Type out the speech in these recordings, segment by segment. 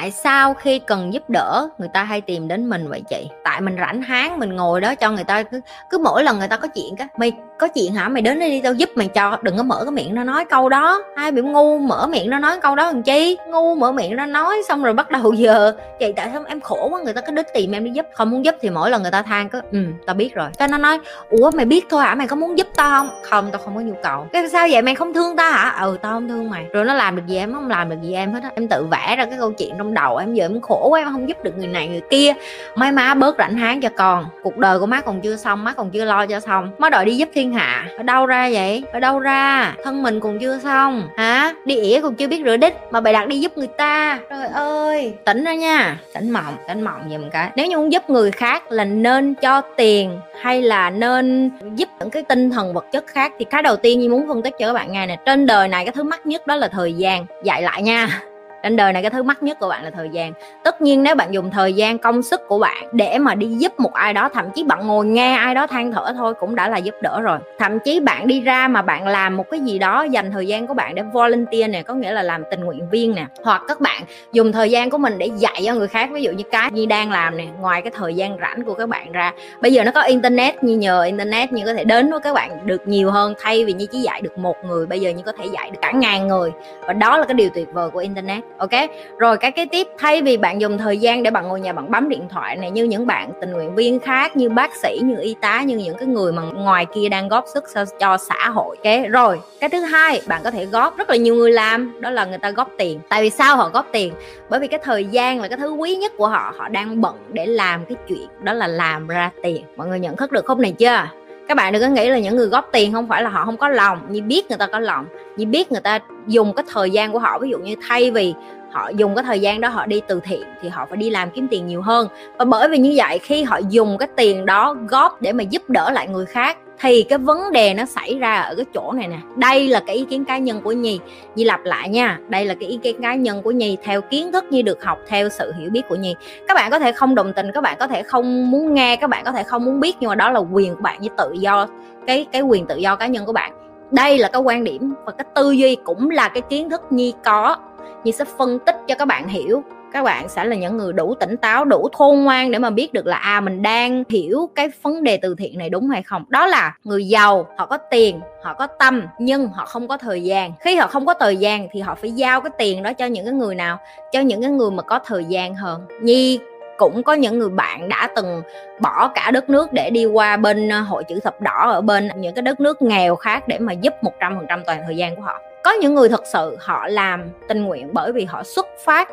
tại sao khi cần giúp đỡ người ta hay tìm đến mình vậy chị? Tại mình rảnh háng mình ngồi đó cho người ta cứ, cứ mỗi lần người ta có chuyện cái mày có chuyện hả? Mày đến đây đi, tao giúp mày cho. Đừng có mở cái miệng nó nói câu đó. Ai bị ngu mở miệng nó nói câu đó làm chi? Ngu mở miệng nó nói xong rồi bắt đầu giờ. Vậy tại sao em khổ quá? Người ta cứ đến tìm em đi giúp. Không muốn giúp thì mỗi lần người ta than cứ ừ tao biết rồi. Cái nó nói, ủa, mày biết thôi hả? Mày có muốn giúp tao không? Không, tao không có nhu cầu. Cái sao vậy? Mày không thương tao hả? Ừ tao không thương mày. Rồi nó làm được gì em? Không làm được gì em hết á. Em tự vẽ ra cái câu chuyện trong đầu em. Giờ em khổ quá, em không giúp được người này người kia. May má bớt rảnh háng cho con. Cuộc đời của má còn chưa xong, má còn chưa lo cho xong. Má đòi đi giúp thiên hạ. Ở đâu ra vậy? Ở đâu ra? Thân mình còn chưa xong. Hả? Đi ỉa còn chưa biết rửa đít mà bày đặt đi giúp người ta. Trời ơi! Tỉnh ra nha. Tỉnh mộng tỉnh mộng giùm cái nếu như muốn giúp người khác là nên cho tiền hay là nên giúp những cái tinh thần vật chất khác thì cái đầu tiên như muốn phân tích cho các bạn nghe nè. Trên đời này cái thứ mắc nhất đó là thời gian. Dạy lại nha trên đời này cái thứ mắc nhất của bạn là thời gian. Tất nhiên nếu bạn dùng thời gian, công sức của bạn để mà đi giúp một ai đó, thậm chí bạn ngồi nghe ai đó than thở thôi cũng đã là giúp đỡ rồi. Thậm chí bạn đi ra mà bạn làm một cái gì đó, dành thời gian của bạn để volunteer nè, có nghĩa là làm tình nguyện viên nè. Hoặc các bạn dùng thời gian của mình để dạy cho người khác, ví dụ như cái như đang làm nè, ngoài cái thời gian rảnh của các bạn ra. Bây giờ nó có internet, như nhờ internet như có thể đến với các bạn được nhiều hơn, thay vì như chỉ dạy được một người, bây giờ như có thể dạy được cả ngàn người. Và đó là cái điều tuyệt vời của internet ok? Rồi cái cái tiếp thay vì bạn dùng thời gian để bạn ngồi nhà bạn bấm điện thoại này, như những bạn tình nguyện viên khác, như bác sĩ, như y tá, như những cái người mà ngoài kia đang góp sức cho xã hội, ok? Rồi, cái thứ hai, bạn có thể góp rất là nhiều người làm, đó là người ta góp tiền. Tại vì sao họ góp tiền? Bởi vì cái thời gian là cái thứ quý nhất của họ họ đang bận để làm cái chuyện, đó là làm ra tiền. Mọi người nhận thức được không này chưa? Các bạn đừng có nghĩ là những người góp tiền không phải là họ không có lòng. Như biết người ta có lòng, như biết người ta dùng cái thời gian của họ, ví dụ như thay vì họ dùng cái thời gian đó họ đi từ thiện thì họ phải đi làm kiếm tiền nhiều hơn. Và bởi vì như vậy, khi họ dùng cái tiền đó góp để mà giúp đỡ lại người khác, thì cái vấn đề nó xảy ra ở cái chỗ này nè. Đây là cái ý kiến cá nhân của nhi. Nhi lặp lại nha, đây là cái ý kiến cá nhân của nhi theo kiến thức nhi được học, theo sự hiểu biết của nhi. Các bạn có thể không đồng tình, các bạn có thể không muốn nghe, các bạn có thể không muốn biết, nhưng mà đó là quyền của bạn như tự do, cái cái quyền tự do cá nhân của bạn. Đây là cái quan điểm và cái tư duy cũng là cái kiến thức nhi có nhi sẽ phân tích cho các bạn hiểu. Các bạn sẽ là những người đủ tỉnh táo, đủ khôn ngoan để mà biết được là à mình đang hiểu cái vấn đề từ thiện này đúng hay không. Đó là người giàu, họ có tiền, họ có tâm, nhưng họ không có thời gian. Khi họ không có thời gian thì họ phải giao cái tiền đó cho những cái người nào? Cho những cái người mà có thời gian hơn. Nhi cũng có những người bạn đã từng bỏ cả đất nước để đi qua bên à, hội chữ thập đỏ ở bên những cái đất nước nghèo khác để mà giúp 100% toàn thời gian của họ có những người thật sự họ làm tình nguyện bởi vì họ xuất phát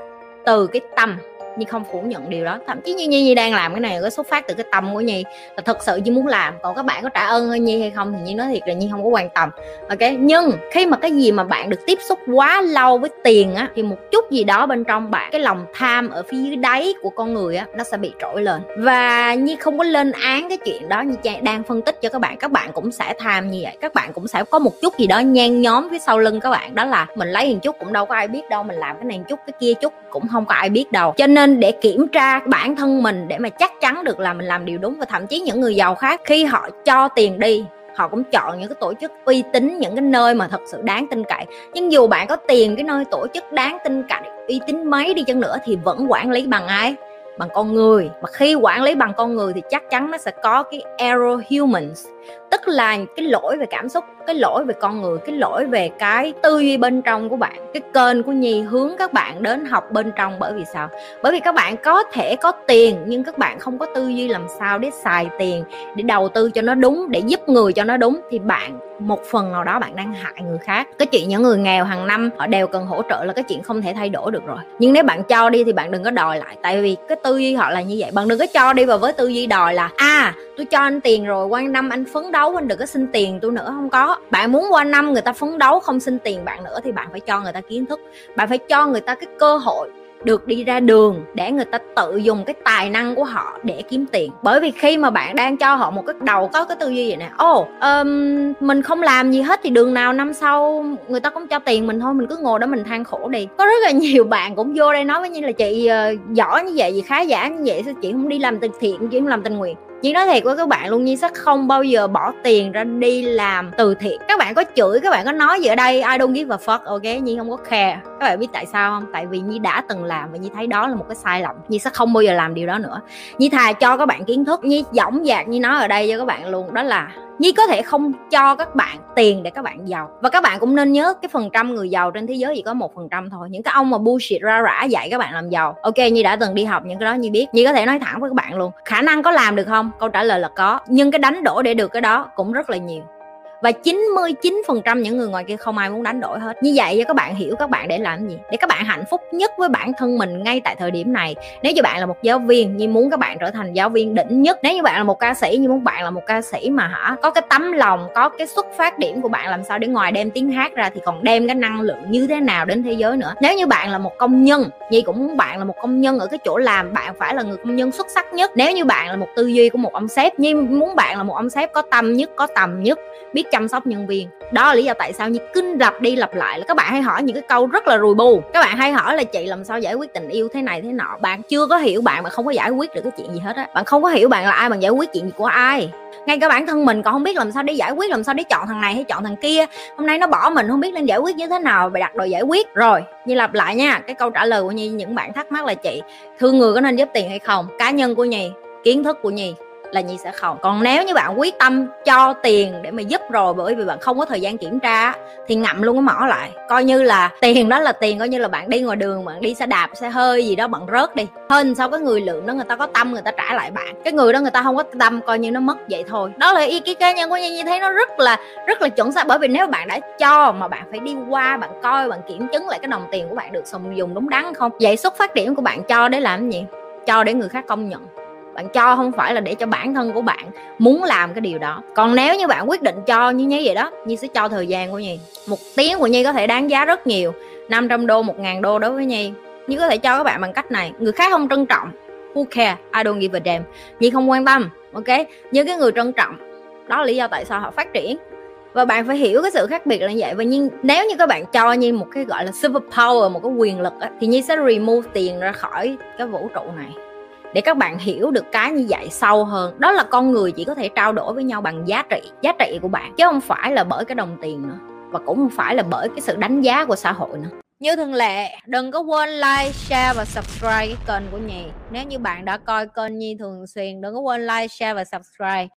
từ cái tâm Nhi không phủ nhận điều đó. Thậm chí như Nhi, Nhi đang làm cái này có xuất phát từ cái tâm của Nhi. Là thật sự Nhi muốn làm. Còn các bạn có trả ơn hơn Nhi hay không thì Nhi nói thiệt là Nhi không có quan tâm. Ok? Nhưng khi mà cái gì mà bạn được tiếp xúc quá lâu với tiền á thì một chút gì đó bên trong bạn cái lòng tham ở phía dưới đáy của con người á nó sẽ bị trỗi lên. Và Nhi không có lên án cái chuyện đó. Như đang phân tích cho các bạn. Các bạn cũng sẽ tham như vậy. Các bạn cũng sẽ có một chút gì đó nhen nhóm phía sau lưng các bạn. Đó là mình lấy một chút cũng đâu có ai biết đâu. Mình làm cái này một chút cái kia chút cũng không có ai biết đâu. Cho nên nên để kiểm tra bản thân mình để mà chắc chắn được là mình làm điều đúng và thậm chí những người giàu khác khi họ cho tiền đi, họ cũng chọn những cái tổ chức uy tín, những cái nơi mà thật sự đáng tin cậy. Nhưng dù bạn có tiền cái nơi tổ chức đáng tin cậy, uy tín mấy đi chăng nữa thì vẫn quản lý bằng ai? Bằng con người. Mà khi quản lý bằng con người thì chắc chắn nó sẽ có cái error humans, tức là cái lỗi về cảm xúc cái lỗi về con người, cái lỗi về cái tư duy bên trong của bạn, cái kênh của nhi hướng các bạn đến học bên trong. Bởi vì sao? Bởi vì các bạn có thể có tiền, nhưng các bạn không có tư duy làm sao để xài tiền, để đầu tư cho nó đúng, để giúp người cho nó đúng, thì bạn, một phần nào đó bạn đang hại người khác. Cái chuyện những người nghèo hàng năm, họ đều cần hỗ trợ là cái chuyện không thể thay đổi được rồi. Nhưng nếu bạn cho đi thì bạn đừng có đòi lại, tại vì cái tư duy họ là như vậy. Bạn đừng có cho đi và với tư duy đòi là à tôi cho anh tiền rồi quan năm anh phấn đấu, anh đừng có xin tiền tôi nữa. Không có bạn muốn qua năm người ta phấn đấu không xin tiền bạn nữa thì bạn phải cho người ta kiến thức. Bạn phải cho người ta cái cơ hội được đi ra đường để người ta tự dùng cái tài năng của họ để kiếm tiền. Bởi vì khi mà bạn đang cho họ một cái đầu có cái tư duy vậy nè ồ oh, um, mình không làm gì hết thì đường nào năm sau người ta cũng cho tiền mình thôi mình cứ ngồi đó mình than khổ đi. Có rất là nhiều bạn cũng vô đây nói với như là chị uh, giỏi như vậy gì khá giả như vậy sao chị không đi làm từ thiện chị không làm tình nguyện? Nhi nói thiệt với các bạn luôn Nhi sẽ không bao giờ bỏ tiền ra đi làm từ thiện. Các bạn có chửi, các bạn có nói gì ở đây I don't give a fuck, ok? Nhi không có care. Các bạn biết tại sao không? Tại vì Nhi đã từng làm và Nhi thấy đó là một cái sai lầm. Nhi sẽ không bao giờ làm điều đó nữa. Nhi thà cho các bạn kiến thức Nhi dõng dạc Nhi nói ở đây cho các bạn luôn. Đó là Nhi có thể không cho các bạn tiền để các bạn giàu. Và các bạn cũng nên nhớ cái phần trăm người giàu trên thế giới chỉ có một phần trăm thôi. Những cái ông mà bullshit ra rã dạy các bạn làm giàu. Ok, Nhi đã từng đi học những cái đó, Nhi biết. Nhi có thể nói thẳng với các bạn luôn. Khả năng có làm được không? Câu trả lời là có. Nhưng cái đánh đổ để được cái đó cũng rất là nhiều và 99% những người ngoài kia không ai muốn đánh đổi hết. Như vậy cho các bạn hiểu các bạn để làm gì. Để các bạn hạnh phúc nhất với bản thân mình ngay tại thời điểm này. Nếu như bạn là một giáo viên như muốn các bạn trở thành giáo viên đỉnh nhất. Nếu như bạn là một ca sĩ như muốn bạn là một ca sĩ mà hả, có cái tấm lòng, có cái xuất phát điểm của bạn làm sao để ngoài đem tiếng hát ra thì còn đem cái năng lượng như thế nào đến thế giới nữa. Nếu như bạn là một công nhân, Nhi cũng muốn bạn là một công nhân ở cái chỗ làm, bạn phải là người công nhân xuất sắc nhất. Nếu như bạn là một tư duy của một ông sếp, Nhi muốn bạn là một ông sếp có tâm nhất, có tầm nhất, biết chăm sóc nhân viên. Đó là lý do tại sao như kinh lặp đi lặp lại là các bạn hay hỏi những cái câu rất là rùi bù. Các bạn hay hỏi là chị làm sao giải quyết tình yêu thế này thế nọ. Bạn chưa có hiểu bạn mà không có giải quyết được cái chuyện gì hết á. Bạn không có hiểu bạn là ai, bạn giải quyết chuyện gì của ai. Ngay cả bản thân mình còn không biết làm sao để giải quyết, làm sao để chọn thằng này hay chọn thằng kia. Hôm nay nó bỏ mình, không biết nên giải quyết như thế nào, bày đặt đồ giải quyết. Rồi, như lặp lại nha, cái câu trả lời của nhi, những bạn thắc mắc là chị, thương người có nên giúp tiền hay không? Cá nhân của nhi, kiến thức của nhi là nhi sẽ không. Còn nếu như bạn quyết tâm cho tiền để mà giúp rồi bởi vì bạn không có thời gian kiểm tra thì ngậm luôn cái mỏ lại. Coi như là tiền đó là tiền, coi như là bạn đi ngoài đường, bạn đi xe đạp, xe hơi gì đó, bạn rớt đi. Hơn sau cái người lượng đó, người ta có tâm, người ta trả lại bạn. Cái người đó người ta không có tâm, coi như nó mất vậy thôi. Đó là ý kiến cá nhân của nhi. Như thấy nó rất là rất là chuẩn xác. Bởi vì nếu bạn đã cho mà bạn phải đi qua, bạn coi, bạn kiểm chứng lại cái đồng tiền của bạn được dùng đúng đắn không? Vậy xuất phát điểm của bạn cho để làm gì? Cho để người khác công nhận bạn cho không phải là để cho bản thân của bạn muốn làm cái điều đó. Còn nếu như bạn quyết định cho như thế vậy đó như sẽ cho thời gian của nhi. Một tiếng của nhi có thể đáng giá rất nhiều. 500 đô một ngàn đô đối với nhi. Như có thể cho các bạn bằng cách này. Người khác không trân trọng. Who care? I don't give a damn. Nhi không quan tâm ok? Nhưng cái người trân trọng đó là lý do tại sao họ phát triển. Và bạn phải hiểu cái sự khác biệt là như vậy. Và nhưng nếu như các bạn cho như một cái gọi là super power một cái quyền lực á, thì như sẽ remove tiền ra khỏi cái vũ trụ này để các bạn hiểu được cái như vậy sâu hơn, đó là con người chỉ có thể trao đổi với nhau bằng giá trị giá trị của bạn, chứ không phải là bởi cái đồng tiền nữa, và cũng không phải là bởi cái sự đánh giá của xã hội nữa. Như thường lệ, đừng có quên like, share và subscribe cái kênh của nhi nếu như bạn đã coi kênh nhi thường xuyên, đừng có quên like, share và subscribe.